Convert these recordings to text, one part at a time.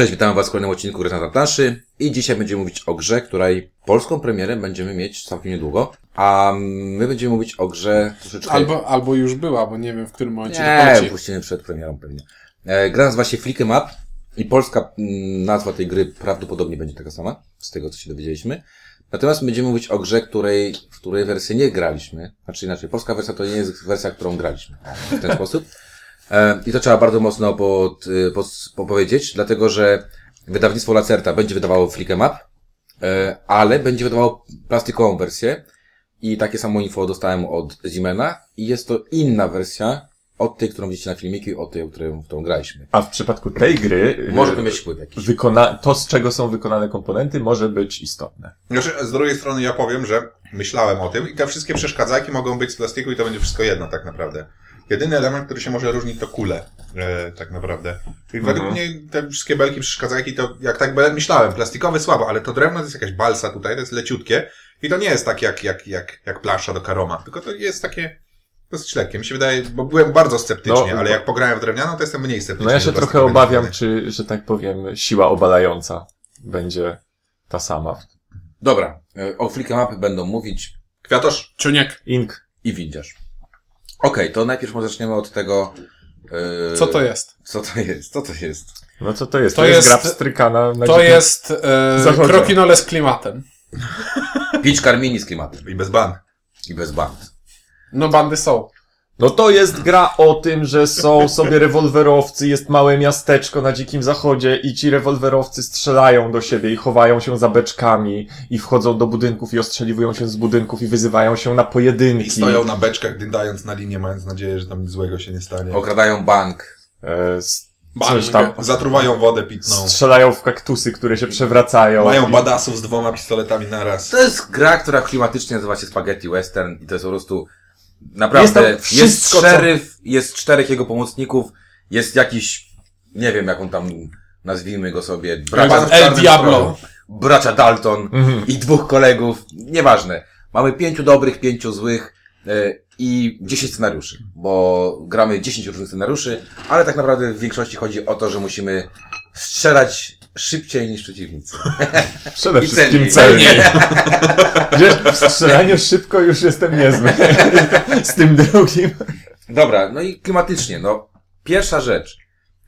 Cześć, witam Was w kolejnym odcinku Gry na planszy i dzisiaj będziemy mówić o grze, której polską premierę będziemy mieć całkiem niedługo, a my będziemy mówić o grze troszeczkę... Albo, albo już była, bo nie wiem w którym momencie Nie, puścimy przed premierą pewnie. E, gra nazywa się Flick 'em Up i polska mm, nazwa tej gry prawdopodobnie będzie taka sama, z tego co się dowiedzieliśmy. Natomiast będziemy mówić o grze, której, w której wersję nie graliśmy. Znaczy inaczej, polska wersja to nie jest wersja, którą graliśmy w ten sposób. E, I to trzeba bardzo mocno pod, y, pod, powiedzieć, dlatego że wydawnictwo Lacerta będzie wydawało Flick 'em Up, e, ale będzie wydawało plastikową wersję i takie samo info dostałem od Zimena i jest to inna wersja od tej, którą widzicie na filmiku i od tej, o której, w którą graliśmy. A w przypadku tej gry Może y, to mieć wpływ jakiś. wykona- to, z czego są wykonane komponenty, może być istotne. Znaczy, z drugiej strony ja powiem, że myślałem o tym i te wszystkie przeszkadzajki mogą być z plastiku i to będzie wszystko jedno tak naprawdę. Jedyny element, który się może różnić to kule, e, tak naprawdę. I według mnie te wszystkie belki przeszkadzajki to, jak tak myślałem, plastikowe słabo, ale to drewno to jest jakaś balsa tutaj, to jest leciutkie i to nie jest tak jak, jak, jak, jak plansza do karoma, tylko to jest takie dosyć lekkie. Mi się wydaje, bo byłem bardzo sceptycznie, No, ale jak pograłem w drewnianą, to jestem mniej sceptyczny. No ja się trochę obawiam, czy, że tak powiem, siła obalająca będzie ta sama. Dobra, e, o Up będą mówić Kwiatosz, Czuniek, Ink. i windziarz. Okej, to najpierw może zaczniemy od tego... e, co to jest? Co to jest? Co to jest? No co to jest? To To, jest, jest- gra wstrykana na To jest Zachodzie. krokinole z klimatem. Pitch Carmini z klimatem i bez ban. i bez band. No bandy są. No to jest gra o tym, że są sobie rewolwerowcy, jest małe miasteczko na dzikim zachodzie i ci rewolwerowcy strzelają do siebie i chowają się za beczkami i wchodzą do budynków i ostrzeliwują się z budynków i wyzywają się na pojedynki. I stoją na beczkach, dydając na linię, mając nadzieję, że tam nic złego się nie stanie. Okradają bank. E, Bank. coś tam. Zatruwają wodę pitną. Strzelają w kaktusy, które się przewracają. Mają I- badasów z dwoma pistoletami naraz. To jest gra, która klimatycznie nazywa się Spaghetti Western i to jest po prostu naprawdę, Jest tam jest, wszystko, co- szeryf, jest czterech jego pomocników, jest jakiś, nie wiem jak on tam, nazwijmy go sobie, bracia, El Diablo. bracia Dalton Mhm. i dwóch kolegów, nieważne. Mamy pięciu dobrych, pięciu złych e, i 10 scenariuszy, bo gramy 10 różnych scenariuszy, ale tak naprawdę w większości chodzi o to, że musimy strzelać szybciej niż przeciwnicy. Przede wszystkim celniej. celnie. Wiesz, w strzelaniu szybko już jestem niezły. Z tym drugim. Dobra, no i klimatycznie, no. Pierwsza rzecz.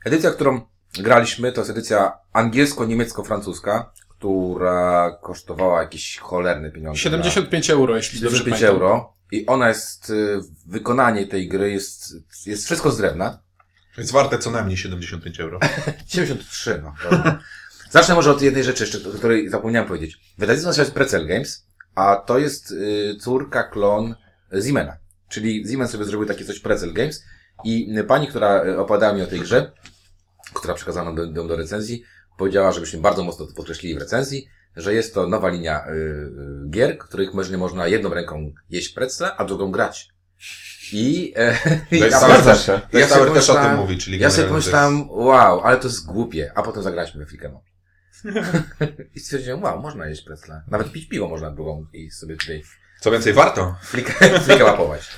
Edycja, którą graliśmy, to jest edycja angielsko-niemiecko-francuska, która kosztowała jakieś cholerne pieniądze. 75 euro, jeśli dobrze 75 pamiętam. euro. I ona jest, y, wykonanie tej gry jest, jest wszystko z drewna. Więc warte co najmniej 75 euro. 73, no. Zacznę może od jednej rzeczy jeszcze, o której zapomniałem powiedzieć. Wydawnictwo nazywa się Pretzel Games, a to jest y, córka, klon Siemena. Czyli Siemen sobie zrobił takie coś Pretzel Games i y, pani, która y, opowiadała mi o tej grze, która przekazała nam do, do, do recenzji, powiedziała, żebyśmy bardzo mocno to podkreślili w recenzji, że jest to nowa linia y, y, gier, których można, można jedną ręką jeść pretzle, a drugą grać. I, e, ja się. Ja sobie też o tym mówi, czyli ja sobie pomyślałem, wow, ale to jest głupie, a potem zagraliśmy we Flick'em. I stwierdziłem, wow, można jeść pretzle. Nawet pić piwo można drugą i sobie tutaj Co więcej, warto. flikę, flikę łapować.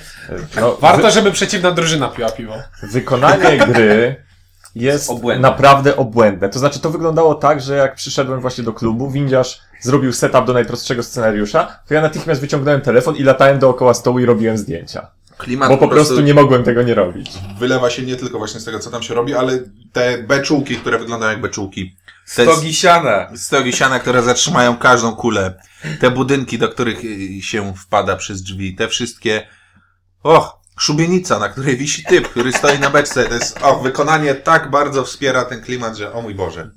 No, Warto, żeby przeciwna drużyna piła piwo. Wykonanie gry jest Obłędne. naprawdę obłędne. To znaczy, to wyglądało tak, że jak przyszedłem właśnie do klubu, windiarz zrobił setup do najprostszego scenariusza, to ja natychmiast wyciągnąłem telefon i latałem dookoła stołu i robiłem zdjęcia. Klimat Bo po prostu nie mogłem tego nie robić. wylewa się nie tylko właśnie z tego, co tam się robi, ale te beczułki, które wyglądają jak beczułki. Te Stogi siana. stogi siana, które zatrzymają każdą kulę. Te budynki, do których y, się wpada przez drzwi. Te wszystkie... Och, szubienica, na której wisi typ, który stoi na beczce. To jest, o, wykonanie tak bardzo wspiera ten klimat, że o mój Boże.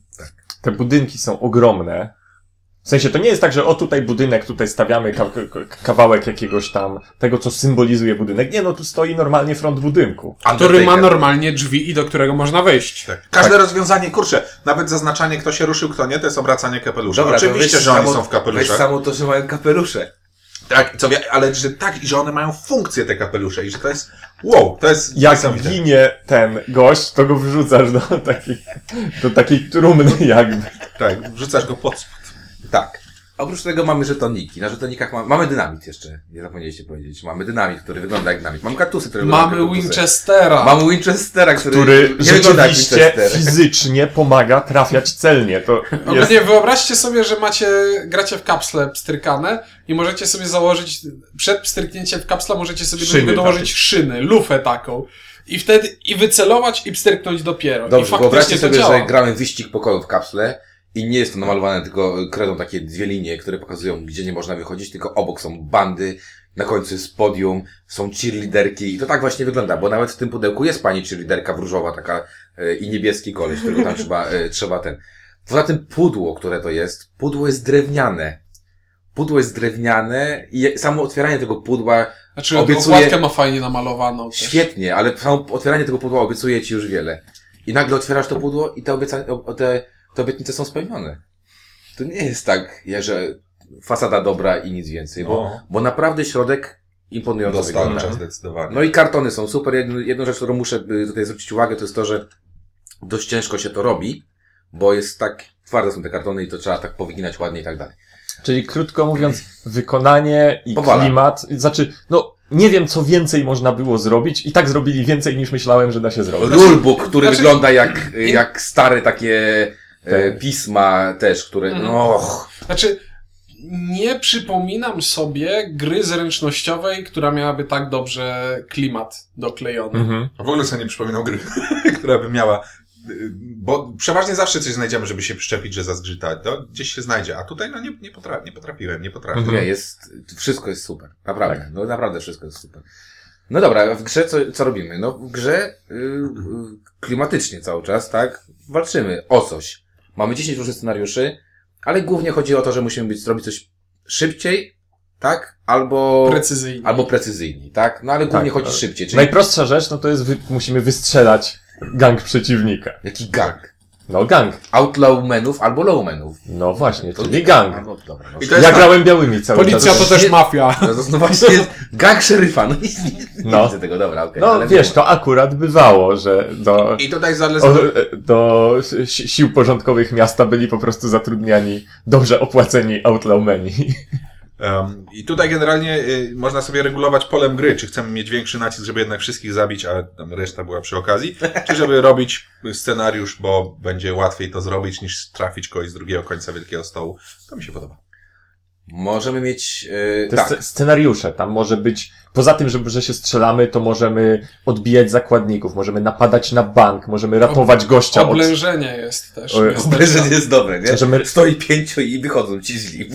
Te budynki są ogromne. W sensie to nie jest tak, że o tutaj budynek, tutaj stawiamy ka ka- kawałek jakiegoś tam, tego co symbolizuje budynek. Nie, no tu stoi normalnie front budynku. Który ma normalnie drzwi i do którego można wejść. Tak. Każde rozwiązanie, kurczę, nawet zaznaczanie, kto się ruszył, kto nie, to jest obracanie kapelusza. Dobra, Oczywiście, że oni samo- są w Weź kapeluszach. samo to, że mają kapelusze. Tak, co wie, ale że tak, i że one mają funkcję, te kapelusze, i że to jest, wow, to jest Jak ginie ten gość, to go wrzucasz do takiej, do takiej trumny jakby. Tak, wrzucasz go pod Tak. Oprócz tego mamy żetoniki. Na żetonikach ma, mamy dynamit jeszcze. Nie zapomnieliście powiedzieć. Mamy dynamit, który wygląda jak dynamit. Mamy kaktusy, które wyglądają Mamy kaktusy. Winchestera. Mamy Winchestera, który, Który nie wygląda jak rzeczywiście Winchester. fizycznie pomaga trafiać celnie. To jest... Ogólnie wyobraźcie sobie, że macie, gracie w kapsle pstrykane i możecie sobie założyć, przed pstryknięciem w kapsla możecie sobie Szyny do niego dołożyć takie. szyny, lufę taką. I wtedy, i wycelować i pstryknąć dopiero. I Dobrze, faktycznie wyobraźcie to sobie, działa. że gramy wyścig pokoju w kapsle i nie jest to namalowane tylko kredą takie dwie linie, które pokazują, gdzie nie można wychodzić, tylko obok są bandy, na końcu jest podium, są cheerleaderki i to tak właśnie wygląda, bo nawet w tym pudełku jest pani cheerleaderka różowa taka e, i niebieski koleś, którego tam trzeba, e, trzeba ten. Poza tym pudło, które to jest, pudło jest drewniane. Pudło jest drewniane i samo otwieranie tego pudła Znaczy, Obiecuję- okładkę ma fajnie namalowaną. Też. Świetnie, ale samo otwieranie tego pudła obiecuje ci już wiele. I nagle otwierasz to pudło i te, obieca- o- te, te obietnice są spełnione. To nie jest tak, że fasada dobra i nic więcej, bo, No. bo naprawdę środek imponująco wygląda. Zdecydowanie. No i kartony są super. Jedną, jedną rzecz, którą muszę y, tutaj zwrócić uwagę, to jest to, że dość ciężko się to robi, bo jest tak, twarde są te kartony i to trzeba tak powyginać ładnie i tak dalej. Czyli krótko mówiąc, wykonanie i Powala. klimat, znaczy, no, nie wiem, co więcej można było zrobić i tak zrobili więcej niż myślałem, że da się zrobić. Rulebook, który znaczy- wygląda jak, jak stare takie Tak. pisma też, które, Mhm. no, och, Znaczy, nie przypominam sobie gry zręcznościowej, która miałaby tak dobrze klimat doklejony. Mhm. W ogóle sobie nie przypominał gry, która by miała. y, Bo przeważnie zawsze coś znajdziemy, żeby się przyczepić, że zazgrzyta. To gdzieś się znajdzie. A tutaj no nie, nie, potra nie potrafiłem, nie potrafię. Nie, jest, wszystko jest super. Naprawdę. No naprawdę wszystko jest super. No dobra, w grze co, co robimy? No w grze y, y, klimatycznie cały czas, tak? Walczymy o coś. Mamy 10 różnych scenariuszy, ale głównie chodzi o to, że musimy być, zrobić coś szybciej, tak? Albo, Precyzyjnie. albo precyzyjniej, tak? No ale głównie Tak, chodzi tak. szybciej, czyli Najprostsza rzecz, no to jest, wy, musimy wystrzelać gang przeciwnika. jaki gang? No, gang. Outlaw menów albo low menów. No właśnie, To- czyli gang. No, dobra, no. I to jest Ja tak. grałem białymi cały Policja czas. to też mafia. No, to, no właśnie jest gang szeryfa, no nie, nie, nie No. widzę tego, dobra, okej. No ale wiesz, to akurat bywało, że do, I tutaj zależy. o, do si- sił porządkowych miasta byli po prostu zatrudniani dobrze opłaceni outlawmeni. Um, I tutaj generalnie y, można sobie regulować polem gry, czy chcemy mieć większy nacisk, żeby jednak wszystkich zabić, a tam reszta była przy okazji, czy żeby robić scenariusz, bo będzie łatwiej to zrobić, niż trafić kogoś z drugiego końca wielkiego stołu. To mi się podoba. Możemy mieć, yy, Te tak, sce- scenariusze, tam może być, poza tym, że, że się strzelamy, to możemy odbijać zakładników, możemy napadać na bank, możemy ratować gościa od... Oblężenie jest też. O, miasteczka. oblężenie jest dobre, nie? Możemy- Stoi pięciu i wychodzą ci źli.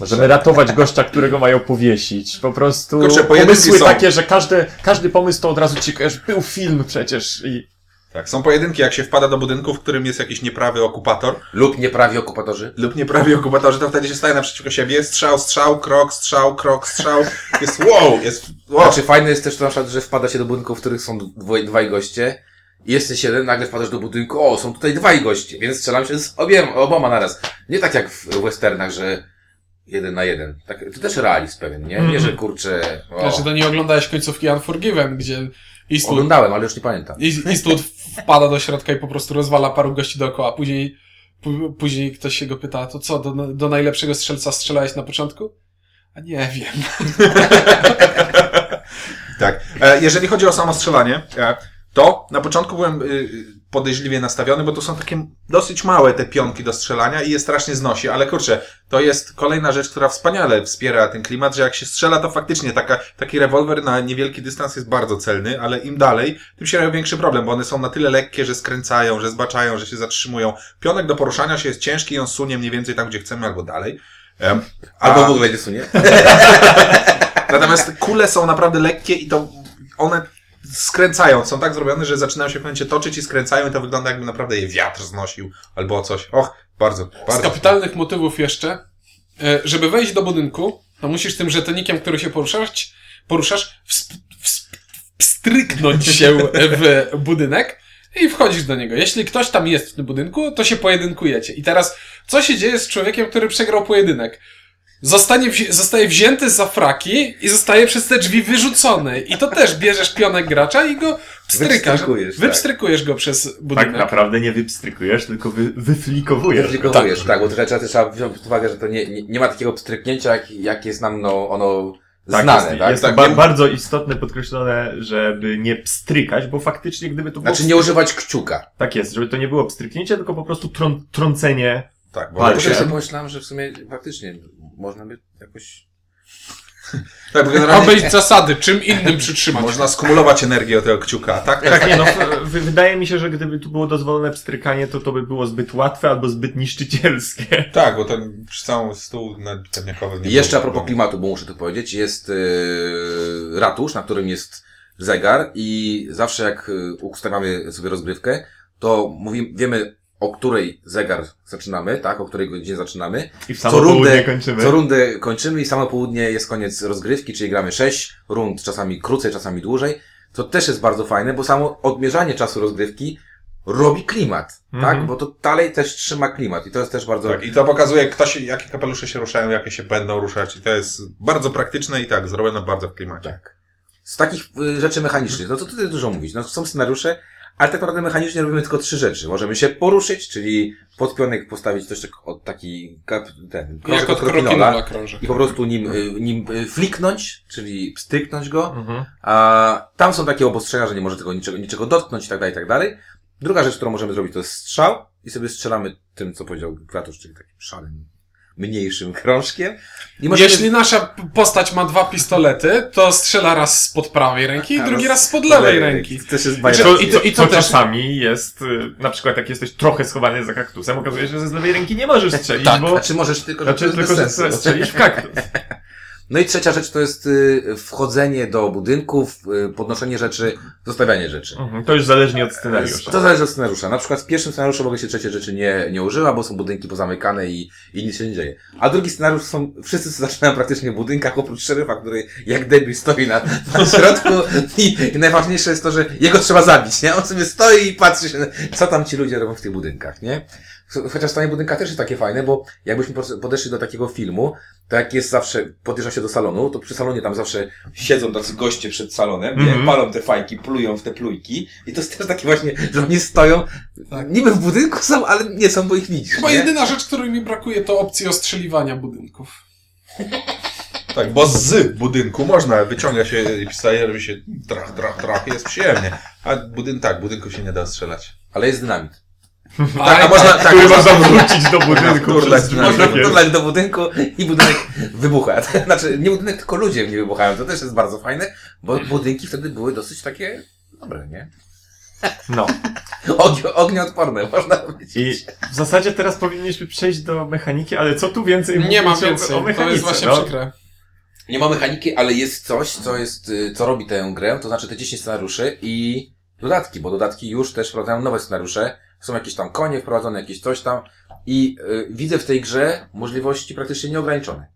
Możemy ratować gościa, którego mają powiesić. Po prostu Kurczę, pomysły są. takie, że każdy, każdy pomysł to od razu ci kojarzy. Był film przecież i... Tak, są pojedynki, jak się wpada do budynku, w którym jest jakiś nieprawy okupator, Lub nieprawi okupatorzy. lub nieprawi okupatorzy, to wtedy się staje naprzeciwko siebie, strzał, strzał, krok, strzał, krok, strzał, jest wow, jest wow. Znaczy fajne jest też to na przykład, że wpada się do budynku, w których są dwoj, dwaj goście. i Jesteś jeden, nagle wpadasz do budynku, o, są tutaj dwaj goście, więc strzelam się z obiem, oboma naraz. Nie tak jak w westernach, że jeden na jeden. Tak, to też realizm pewien, nie? Nie, że kurczę, o, Znaczy, to nie oglądałeś końcówki Unforgiven, gdzie Eastwood, oglądałem, ale już nie pamiętam. East- Eastwood wpada do środka i po prostu rozwala paru gości dookoła. Później, p- później ktoś się go pyta, to co, do, do najlepszego strzelca strzelałeś na początku? A nie wiem. Tak. E, jeżeli chodzi o samo strzelanie, e, to na początku byłem y, podejrzliwie nastawiony, bo to są takie dosyć małe te pionki do strzelania i je strasznie znosi, ale kurczę, to jest kolejna rzecz, która wspaniale wspiera ten klimat, że jak się strzela, to faktycznie taka, taki rewolwer na niewielki dystans jest bardzo celny, ale im dalej, tym się robi większy problem, bo one są na tyle lekkie, że skręcają, że zbaczają, że się zatrzymują. Pionek do poruszania się jest ciężki i on sunie mniej więcej tam, gdzie chcemy, albo dalej. A- Albo w ogóle nie sunie. Natomiast kule są naprawdę lekkie i to one skręcają, są tak zrobione, że zaczynają się w momencie toczyć i skręcają i to wygląda jakby naprawdę je wiatr znosił albo coś. Och, bardzo, Z bardzo. kapitalnych motywów jeszcze, e, żeby wejść do budynku, to musisz tym żetonikiem, który się poruszasz, poruszasz wstryknąć się w budynek i wchodzisz do niego. Jeśli ktoś tam jest w tym budynku, to się pojedynkujecie. I teraz, co się dzieje z człowiekiem, który przegrał pojedynek? Zostanie wzi- zostaje wzięty za fraki i zostaje przez te drzwi wyrzucony. I to też bierzesz pionek gracza i go Pstrykasz, Wypstrykujesz, tak. wypstrykujesz go przez Tak budynek. naprawdę nie wypstrykujesz, tylko wy, wyflikowujesz. Komplikowujesz, tak, bo trzeba, trzeba wziąć pod uwagę, że to nie, nie, nie ma takiego pstryknięcia, jak, jak jest nam no, ono Tak, znane, jest, tak? jest Tak, to ba- nie- bardzo istotne, podkreślone, żeby nie pstrykać, bo faktycznie gdyby to było... Znaczy nie używać kciuka. Tak jest, żeby to nie było pstryknięcie, tylko po prostu trą- trącenie. Tak, bo się- sobie pomyślałem, że w sumie faktycznie można by jakoś... tak, bo generalnie Obejść zasady, czym innym przytrzymać. można skumulować energię od tego kciuka, tak? Tak, nie no, wydaje mi się, że gdyby tu było dozwolone pstrykanie, to to by było zbyt łatwe albo zbyt niszczycielskie. Tak, bo ten przy całą stół na pewniakowy nie jeszcze a propos klimatu, bo muszę to powiedzieć, jest yy, ratusz, na którym jest zegar i zawsze jak yy, ustawiamy sobie rozgrywkę, to mówimy, wiemy o której zegar zaczynamy, tak, o której godzinie zaczynamy. I w Co samo południe rundę, kończymy. co rundę kończymy i samo południe jest koniec rozgrywki, czyli gramy 6 rund, czasami krócej, czasami dłużej. To też jest bardzo fajne, bo samo odmierzanie czasu rozgrywki robi klimat, Mhm. tak? Bo to dalej też trzyma klimat i to jest też bardzo... Tak, i to pokazuje, kto się, jakie kapelusze się ruszają, jakie się będą ruszać. I to jest bardzo praktyczne i tak, zrobione bardzo w klimacie. Tak. Z takich y, rzeczy mechanicznych, no to tutaj dużo mówić. No, są scenariusze, ale tak naprawdę mechanicznie robimy tylko trzy rzeczy. Możemy się poruszyć, czyli pod pionek postawić coś tak, od taki kap, ten, krążek od krokinola krążek. i po prostu nim, y, nim y, fliknąć, czyli styknąć go. Mhm. A tam są takie obostrzenia, że nie może tego niczego, niczego dotknąć i tak dalej, i tak dalej. Druga rzecz, którą możemy zrobić, to jest strzał i sobie strzelamy tym, co powiedział Kratosz, czyli takim szalym, mniejszym krążkiem. Jeśli nasza postać ma dwa pistolety, to strzela raz spod prawej ręki i A, drugi raz spod lewej ręki. To też jest I To, i to- i to to też- czasami jest, y, na przykład jak jesteś trochę schowany za kaktusem, okazuje się, że z lewej ręki nie możesz strzelić, Tak, bo... Znaczy możesz tylko, że Znaczy tylko, że strzelisz w kaktus. No i trzecia rzecz to jest y, wchodzenie do budynków, y, podnoszenie rzeczy, zostawianie rzeczy. Mhm, To już zależnie od scenariusza. To zależy od scenariusza. Na przykład w pierwszym scenariuszu mogę się trzecie rzeczy nie, nie używa, bo są budynki pozamykane i, i nic się nie dzieje. A drugi scenariusz są, wszyscy zaczynają praktycznie w budynkach, oprócz szeryfa, który jak debil stoi na, na środku i, i najważniejsze jest to, że jego trzeba zabić, nie? On sobie stoi i patrzy się, co tam ci ludzie robią w tych budynkach, nie? Chociaż stanie budynka też jest takie fajne, bo jakbyśmy podeszli do takiego filmu, to jak jest zawsze, podjeżdża się do salonu, to przy salonie tam zawsze siedzą tacy goście przed salonem, nie? Mhm. palą te fajki, plują w te plujki i to jest też takie właśnie, że oni stoją, niby w budynku są, ale nie są, bo ich widzisz, Chyba nie? jedyna rzecz, której mi brakuje, to opcji ostrzeliwania budynków. Tak, bo z budynku można, wyciąga się pistolet, robi się trach, trach, trach, jest przyjemnie. A budyn, tak, budynku się nie da strzelać. Ale jest dynamit. Tak, a można, tak, Który można, wrócić do budynku. drzwi. Można Tak wturlać do budynku i budynek wybucha. Znaczy, nie budynek, tylko ludzie w nie wybuchają. To też jest bardzo fajne, bo budynki wtedy były dosyć takie dobre, nie? No. Ogni- Ognioodporne, można powiedzieć. I w zasadzie teraz powinniśmy przejść do mechaniki, ale co tu więcej Nie ma o- więcej, o to mechanice? jest właśnie no? przykre. Nie ma mechaniki, ale jest coś, co jest, y, co robi tę grę, to znaczy te 10 scenariuszy i dodatki, bo dodatki już też wprowadzają nowe scenariusze. Są jakieś tam konie wprowadzone, jakieś coś tam i y, widzę w tej grze możliwości praktycznie nieograniczone.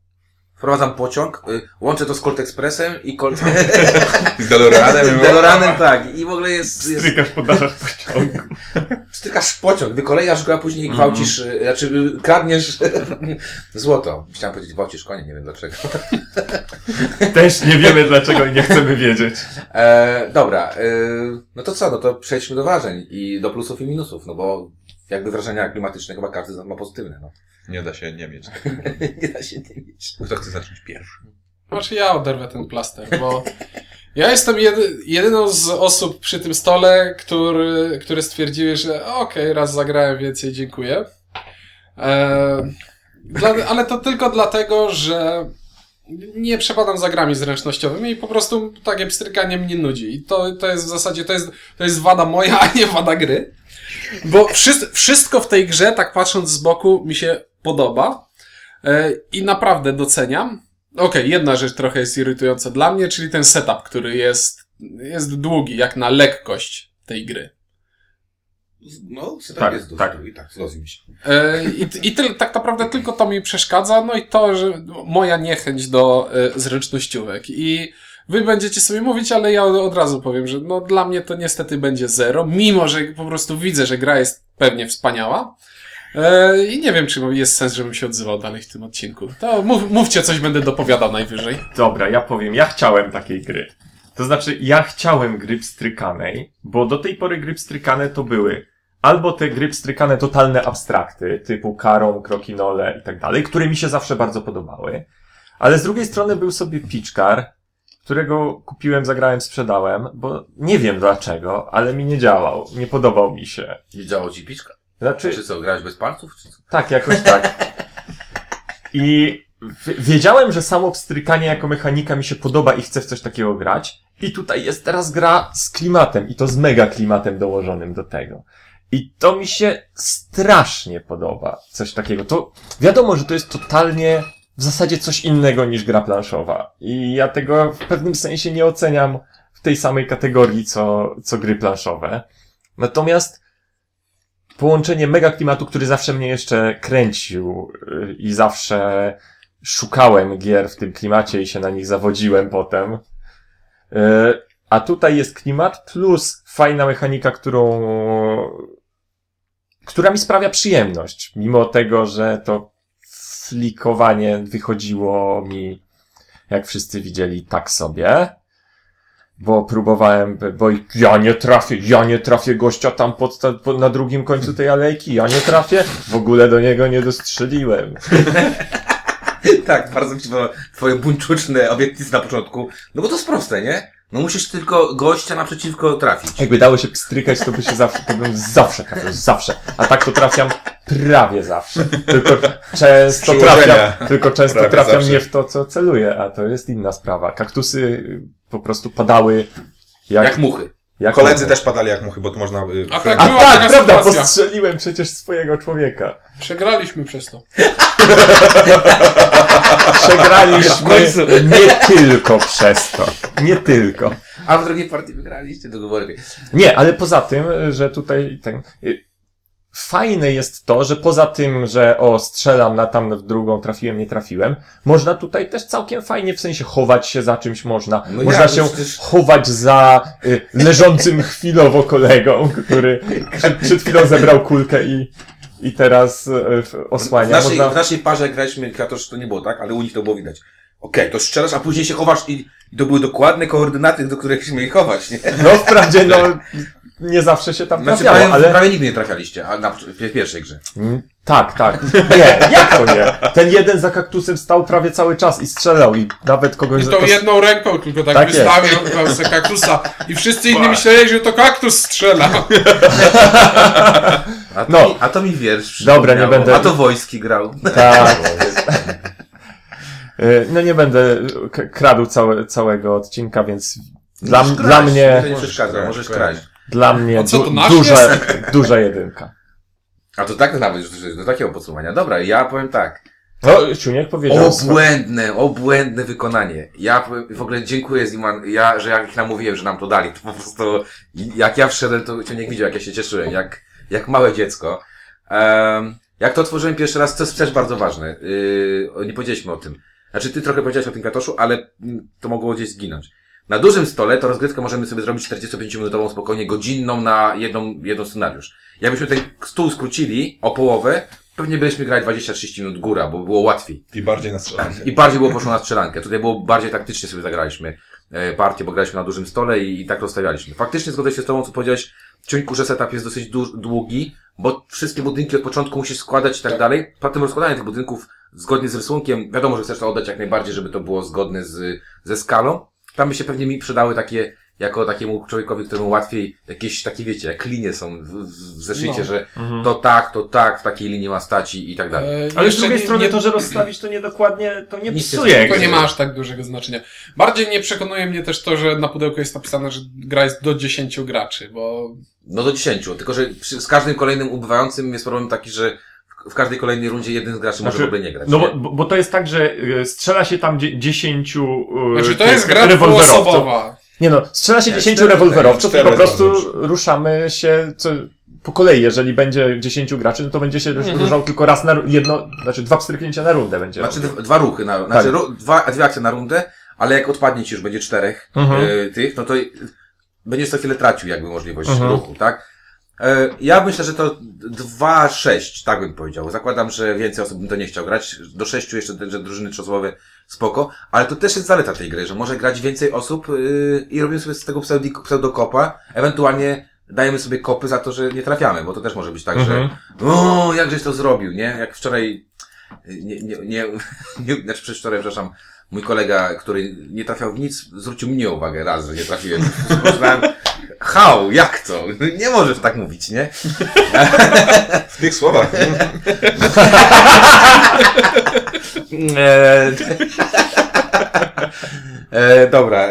Wprowadzam pociąg, y, łączę to z Colt Expressem i Colt... z Deloreanem. Deloranem, tak. I w ogóle jest... jest Strykasz po dachach pociągu. Stykasz pociąg, wykolejasz go, a później gwałcisz, y, znaczy y, kradniesz złoto. Chciałem powiedzieć gwałcisz konie, nie wiem dlaczego. Też nie wiemy dlaczego i nie chcemy wiedzieć. E, dobra, e, no to co, no to przejdźmy do wrażeń i do plusów i minusów, no bo jakby wrażenia klimatyczne chyba każdy ma pozytywne, no. Nie da się nie mieć. Nie da się nie mieć. Kto chce zacząć pierwszy? Znaczy ja oderwę ten plaster, bo ja jestem jedy, jedyną z osób przy tym stole, który, które stwierdziły, że okej, raz zagrałem więcej, dziękuję. E, dla, ale to tylko dlatego, że nie przepadam za grami zręcznościowymi i po prostu takie pstrykanie mnie nudzi. I to, to jest w zasadzie, to jest, to jest wada moja, a nie wada gry. Bo wszystko, w tej grze, tak patrząc z boku, mi się podoba. E, I naprawdę doceniam. Okej, jedna rzecz trochę jest irytująca dla mnie, czyli ten setup, który jest, jest długi, jak na lekkość tej gry. No, setup Tak, jest tak. i tak, zgodzę mi się. E, I, i tyl, tak naprawdę tylko to mi przeszkadza, no i to, że moja niechęć do e, zręcznościówek. I wy będziecie sobie mówić, ale ja od razu powiem, że no dla mnie to niestety będzie zero, mimo że po prostu widzę, że gra jest pewnie wspaniała. E, I nie wiem, czy jest sens, żebym się odzywał dalej w tym odcinku. To mów, mówcie coś, będę dopowiadał najwyżej. Dobra, ja powiem, ja chciałem takiej gry. To znaczy, ja chciałem gry pstrykanej, bo do tej pory gry pstrykane to były albo te gry pstrykane totalne abstrakty, typu Karom, Krokinole i tak dalej, które mi się zawsze bardzo podobały. Ale z drugiej strony był sobie Pitchcar, którego kupiłem, zagrałem, sprzedałem, bo nie wiem dlaczego, ale mi nie działał. Nie podobał mi się. Nie działał ci piczka? Znaczy, Czy co, grałeś bez palców? Czy co? tak, jakoś tak. I wiedziałem, że samo pstrykanie jako mechanika mi się podoba i chcę w coś takiego grać. I tutaj jest teraz gra z klimatem i to z mega klimatem dołożonym do tego. I to mi się strasznie podoba. Coś takiego. To wiadomo, że to jest totalnie w zasadzie coś innego niż gra planszowa. I ja tego w pewnym sensie nie oceniam w tej samej kategorii, co, co gry planszowe. Natomiast połączenie mega klimatu, który zawsze mnie jeszcze kręcił yy, i zawsze szukałem gier w tym klimacie i się na nich zawodziłem potem. Yy, A tutaj jest klimat plus fajna mechanika, którą, która mi sprawia przyjemność, mimo tego, że to flikowanie wychodziło mi, jak wszyscy widzieli, tak sobie. Bo próbowałem, bo ja nie trafię, ja nie trafię gościa tam pod, na drugim końcu tej alejki, ja nie trafię, w ogóle do niego nie dostrzeliłem. tak, bardzo mi się podoba twoje buńczuczne obiektywy na początku. No bo to jest proste, nie? No musisz tylko gościa naprzeciwko trafić. Jakby dało się pstrykać, to by się zawsze, to bym zawsze trafiał, zawsze. A tak to trafiam prawie zawsze. Tylko często trafiam, tylko często Prawie trafiam zawsze. nie w to, co celuję, a to jest inna sprawa. Kaktusy po prostu padały jak, Jak muchy. jak Koledzy one. też padali jak muchy, bo tu można... y, A tak A tak, prawda, sytuacja. postrzeliłem przecież swojego człowieka. Przegraliśmy przez to. Przegraliśmy nie tylko przez to. Nie tylko. A w drugiej partii wygraliście, było lepiej. Nie, ale poza tym, że tutaj ten. y, Fajne jest to, że poza tym, że o, strzelam na tam w drugą, trafiłem, nie trafiłem, można tutaj też całkiem fajnie, w sensie chować się za czymś można. No można ja, się przecież- chować za y, leżącym chwilowo kolegą, który przed chwilą zebrał kulkę i, i teraz W osłania. naszej, Można... w naszej parze graliśmy Kratosz, to nie było tak, ale u nich to było widać. Okej, to strzelasz, a później się chowasz i, i to były dokładne koordynaty, do których się mieli chować, nie? No wprawdzie, no, nie zawsze się tam Znaczy, trafiało, prawie, ale... prawie nigdy nie trafialiście, a na w pierwszej grze. Mm, Tak, tak. Nie, jak to nie? Ten jeden za kaktusem stał prawie cały czas i strzelał i nawet kogoś... I za tą to- jedną ręką tylko tak, Tak jest. wystawiał z kaktusa. I wszyscy inni myśleli, że to kaktus strzela. A to, No. mi, a to mi wiersz Dobra, nie będę- A to wojski grał. Tak. Y, No nie będę k- kradł całe, całego odcinka, więc dla, Możesz dla kraść, mnie, To nie przeszkadza, kraść, możesz kraść. kraść. dla mnie co, du, duża, duża jedynka. A to tak nawet, że do takiego podsumowania. Dobra, ja powiem tak. No, Ciuniek powiedział... Obłędne, obłędne wykonanie. Ja powiem- w ogóle dziękuję Ziman, ja, że jak ich namówiłem, że nam to dali, to po prostu, jak ja wszedłem, to cię nie widział, jak ja się cieszyłem, jak, jak małe dziecko. Um, jak to otworzyłem pierwszy raz, to jest też bardzo ważne. Yy, nie powiedzieliśmy o tym. Znaczy, ty trochę powiedziałeś o tym katoszu, ale mm, to mogło gdzieś zginąć. Na dużym stole to rozgrywkę możemy sobie zrobić 45-minutową, spokojnie, godzinną na jedną, jedną scenariusz. Jakbyśmy ten stół skrócili o połowę, pewnie byliśmy grać 20-30 minut góra, bo było łatwiej. I bardziej na strzelankę. I bardziej było poszło na strzelankę. Tutaj było bardziej taktycznie sobie zagraliśmy e, partię, bo graliśmy na dużym stole i, i tak rozstawialiśmy. Faktycznie zgodzę się z tobą, co powiedziałeś, Ciuńku, że setup jest dosyć długi, bo wszystkie budynki od początku musisz składać i tak, dalej. Potem rozkładanie tych budynków zgodnie z rysunkiem, wiadomo, że chcesz to oddać jak najbardziej, żeby to było zgodne z, ze skalą. Tam by się pewnie mi przydały takie, jako takiemu człowiekowi, któremu łatwiej jakieś takie, wiecie, jak linie są w, w zeszycie, No. że Mhm. to tak, to tak, w takiej linii ma stać i, i tak dalej. E, Ale z jeszcze drugiej nie- strony nie- to, że rozstawić to niedokładnie, to nie Nic nie psuje. To nie ma aż tak dużego znaczenia. Bardziej nie przekonuje mnie też to, że na pudełku jest napisane, że gra jest do 10 graczy, bo No do 10, tylko że przy, z każdym kolejnym ubywającym jest problem taki, że w, każdej kolejnej rundzie jeden z graczy może Znaczy, w ogóle nie grać. No nie? bo, bo- to jest tak, że y, strzela się tam dzie- dziesięciu y, znaczy to jest gra dwuosobowa. Nie no, strzela się Nie, dziesięciu cztery, rewolwerowców i po prostu ruszamy się co, po kolei. Jeżeli będzie dziesięciu graczy, no to będzie się Mhm. ruszał tylko raz na jedno, znaczy dwa pstryknięcia na rundę będzie. Znaczy dwa ruchy, na, znaczy ru, dwa, dwie akcje na rundę, ale jak odpadnie ci już będzie czterech Mhm. y, tych, no to będziesz co chwilę tracił jakby możliwość Mhm. ruchu, tak? E, Ja myślę, że to 2-6, tak bym powiedział. Zakładam, że więcej osób bym to nie chciał grać. Do 6 jeszcze że drużyny trzosłowe spoko, ale to też jest zaleta tej gry, że może grać więcej osób yy, i robimy sobie z tego pseudokopa, ewentualnie dajemy sobie kopy za to, że nie trafiamy, bo to też może być tak, Mhm. że o, jakżeś to zrobił, nie? Jak wczoraj, nie, nie, nie, nie znaczy przez wczoraj, przepraszam, mój kolega, który nie trafiał w nic, zwrócił mnie uwagę raz, że nie trafiłem. how, jak to? Nie możesz tak mówić, nie? W tych słowach. E, e, dobra.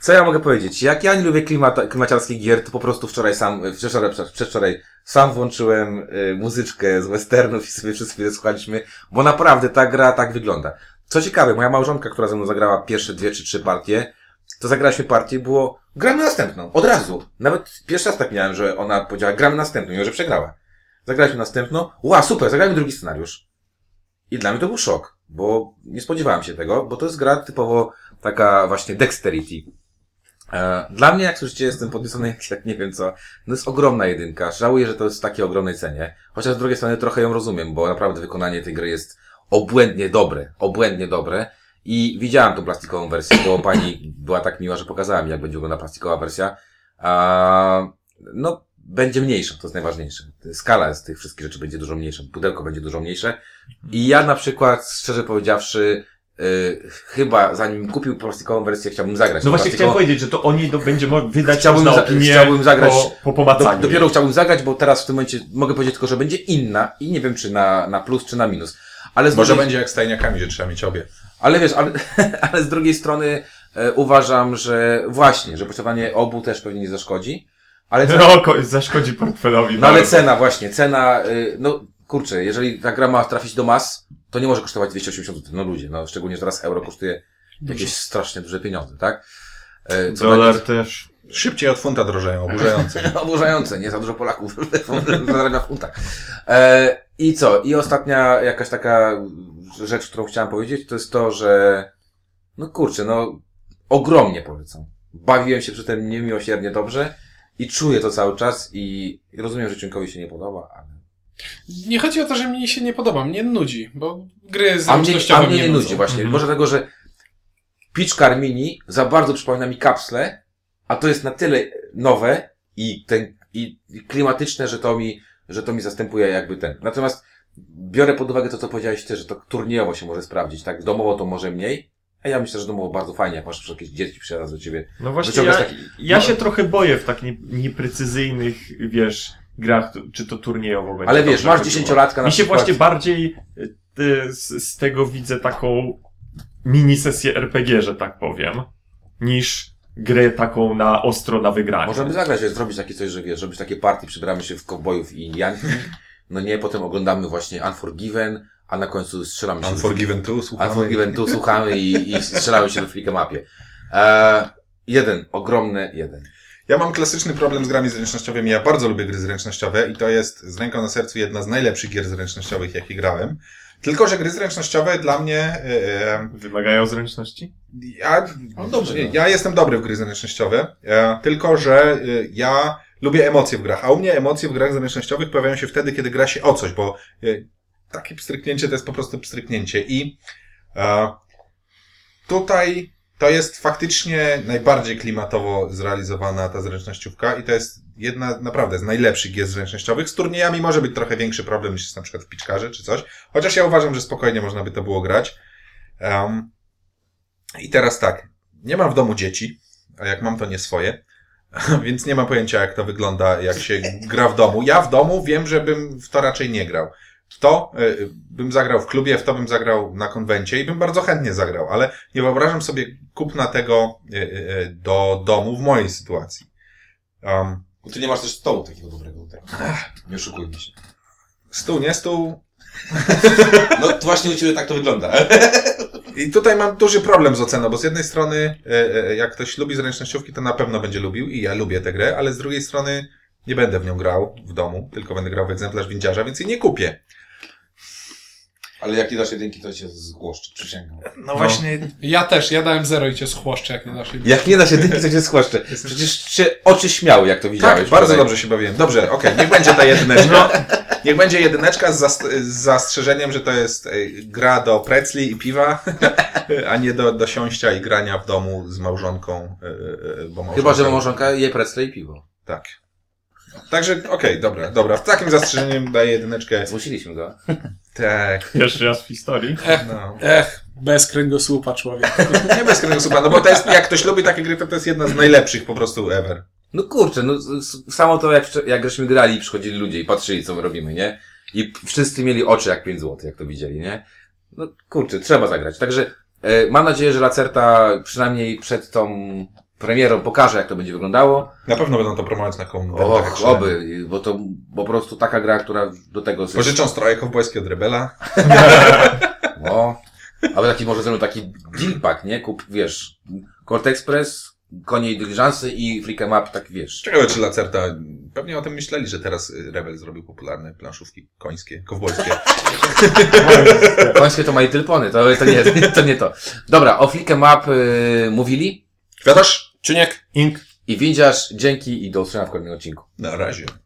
Co ja mogę powiedzieć? Jak ja nie lubię klimata, klimaciarskich gier, to po prostu wczoraj sam, wczoraj, przedwczoraj sam włączyłem y, muzyczkę z westernów i sobie chwilę słuchaliśmy, bo naprawdę ta gra tak wygląda. Co ciekawe, moja małżonka, która ze mną zagrała pierwsze dwie czy trzy partie, to zagraliśmy partię było, gramy następną, od razu. Nawet pierwszy raz tak miałem, że ona powiedziała, gramy następną, mimo że przegrała. Zagraliśmy następną, ła, super, zagrajmy drugi scenariusz. I dla mnie to był szok, bo nie spodziewałem się tego, bo to jest gra typowo taka właśnie dexterity. E, Dla mnie, jak słyszycie, jestem podniecony jak, jak nie wiem co. No jest ogromna jedynka. Żałuję, że to jest w takiej ogromnej cenie. Chociaż z drugiej strony trochę ją rozumiem, bo naprawdę wykonanie tej gry jest obłędnie dobre. Obłędnie dobre. I widziałem tą plastikową wersję, bo pani była tak miła, że pokazała mi, jak będzie wyglądała plastikowa wersja. A, no, będzie mniejsza, to jest najważniejsze. Skala z tych wszystkich rzeczy będzie dużo mniejsza. Pudełko będzie dużo mniejsze. I ja na przykład, szczerze powiedziawszy, yy, chyba zanim kupił plastikową wersję, chciałbym zagrać. No właśnie chciałem powiedzieć, że to o niej do, będzie wydać Chciałbym opinię chciałbym zagrać po, po Do, dopiero chciałbym zagrać, bo teraz w tym momencie mogę powiedzieć tylko, że będzie inna i nie wiem, czy na, na plus, czy na minus. Ale z Może będzie jak z tajniakami, że trzeba mieć obie. Ale wiesz, ale, ale z drugiej strony e, uważam, że właśnie, że posiadanie obu też pewnie nie zaszkodzi. Ale cena, No, ko- zaszkodzi portfelowi. no ale bardzo. cena właśnie, cena, y, no kurczę, jeżeli ta gra ma trafić do mas, to nie może kosztować 280 zł. No ludzie, no szczególnie, że teraz euro kosztuje jakieś strasznie duże pieniądze, tak? E, co Dolar też. Szybciej od funta drożeją, oburzające. Oburzające, nie za dużo Polaków zarabia w funtach. E, I co? I ostatnia jakaś taka rzecz, którą chciałem powiedzieć, to jest to, że no kurczę, no ogromnie polecam. Bawiłem się przy tym niemiłosiernie dobrze i czuję to cały czas i rozumiem, że Ciunkowi się nie podoba, ale... Nie chodzi o to, że mi się nie podoba, mnie nudzi, bo gry A mnie, a mnie nie nudzi właśnie. Mhm. Może dlatego, że Pitch Car Mini za bardzo przypomina mi kapsle, a to jest na tyle nowe i, ten, i klimatyczne, że to mi, że to mi zastępuje jakby ten. Natomiast biorę pod uwagę to, co powiedziałeś też, że to turniejowo się może sprawdzić, tak? Domowo to może mniej, a ja myślę, że domowo bardzo fajnie, jak masz jakieś dzieci przyjazd do ciebie. No właśnie, ja, taki- ja no. się trochę boję w tak nie, nieprecyzyjnych, wiesz, grach, czy to turniejowo będzie. Ale wiesz, masz dziesięciolatka na Mi się przykład. właśnie bardziej y, z, z tego widzę taką mini sesję RPG, że tak powiem, niż grę taką na ostro na wygranie. Możemy zagrać, że zrobić takie coś, że wiesz, zrobić takie party, przybieramy się w kowbojów i Indianki, no nie, potem oglądamy właśnie Unforgiven, a na końcu strzelamy się Unforgiven 2, słuchamy. Unforgiven tu słuchamy i, i strzelamy się do Flickr Mapie. E, jeden, ogromny jeden. Ja mam klasyczny problem z grami zręcznościowymi. Ja bardzo lubię gry zręcznościowe i to jest z ręką na sercu jedna z najlepszych gier zręcznościowych, jakie grałem. Tylko, że gry zręcznościowe dla mnie... E, e, Wymagają zręczności? Ja, No dobrze, no. ja jestem dobry w gry zręcznościowe, tylko, że e, ja lubię emocje w grach, a u mnie emocje w grach zręcznościowych pojawiają się wtedy, kiedy gra się o coś, bo e, takie pstryknięcie to jest po prostu pstryknięcie i e, tutaj to jest faktycznie najbardziej klimatowo zrealizowana ta zręcznościówka i to jest jedna naprawdę z najlepszych gier zręcznościowych. Z turniejami może być trochę większy problem niż jest na przykład w piczkarze czy coś, chociaż ja uważam, że spokojnie można by to było grać. Um, I teraz tak, nie mam w domu dzieci, a jak mam to nie swoje, więc nie mam pojęcia jak to wygląda, jak się gra w domu. Ja w domu wiem, że bym w to raczej nie grał. W to y, bym zagrał w klubie, w to bym zagrał na konwencie i bym bardzo chętnie zagrał, ale nie wyobrażam sobie kupna tego y, y, y, do domu w mojej sytuacji. Um, Ty nie masz też stołu takiego dobrego tutaj. Nie oszukujmy się. stół, nie stół. No to właśnie u Ciebie tak to wygląda. I tutaj mam duży problem z oceną, bo z jednej strony, e, e, jak ktoś lubi zręcznościówki, to na pewno będzie lubił i ja lubię tę grę, ale z drugiej strony nie będę w nią grał w domu, tylko będę grał w egzemplarz windziarza, więc jej nie kupię. Ale jak nie dasz jedynki, to cię zgłoszczę, przysięgam. No właśnie, Ja też, ja dałem zero i cię schłoszczę, jak nie dasz jej. Jak nie dasz jedynki, to cię zgłoszczę. Przecież się oczy śmiały, jak to widziałeś. tak, bardzo dobrze się bawiłem. Dobrze, okej, niech będzie ta jedyneczka. Niech będzie jedyneczka z, zast- z zastrzeżeniem, że to jest e, gra do precli i piwa, a nie do, do siąścia i grania w domu z małżonką. e, e, Bo Chyba, że małżonka je precle i piwo. Tak. Także, okej, dobra, dobra. W takim zastrzeżeniem daję jedyneczkę. Zmusiliśmy go. Tak, Pierwszy raz w historii. no. Ech, bez kręgosłupa człowiek. Nie bez kręgosłupa, no bo to jest, jak ktoś lubi takie gry, to to jest jedna z najlepszych po prostu ever. No kurczę, no samo to jak, jak żeśmy grali i przychodzili ludzie i patrzyli, co my robimy, nie? I wszyscy mieli oczy jak 5 zł, jak to widzieli, nie? No kurczę, trzeba zagrać. Także e, mam nadzieję, że Lacerta przynajmniej przed tą premierą pokaże, jak to będzie wyglądało. Na pewno będą to promować na konwentach. Och, oby, bo to po prostu taka gra, która do tego... Pożyczą stroje kowbojskie od Rebela. No. Ale taki może zrobią taki deal pack, nie? Kup, wiesz, Colt Express, konie i dyliżansy i Flick em Up, tak wiesz. Ciekawe, czy Lacerta, pewnie o tym myśleli, że teraz y, Rebel zrobił popularne planszówki końskie, kowbojskie. Końskie to My Little Pony, to, to, nie, to nie to. Dobra, o Flick em Up y, mówili Kwiatasz? Czyniek? Ink. i widzisz, dzięki i do usłyszenia w kolejnym odcinku. Na razie.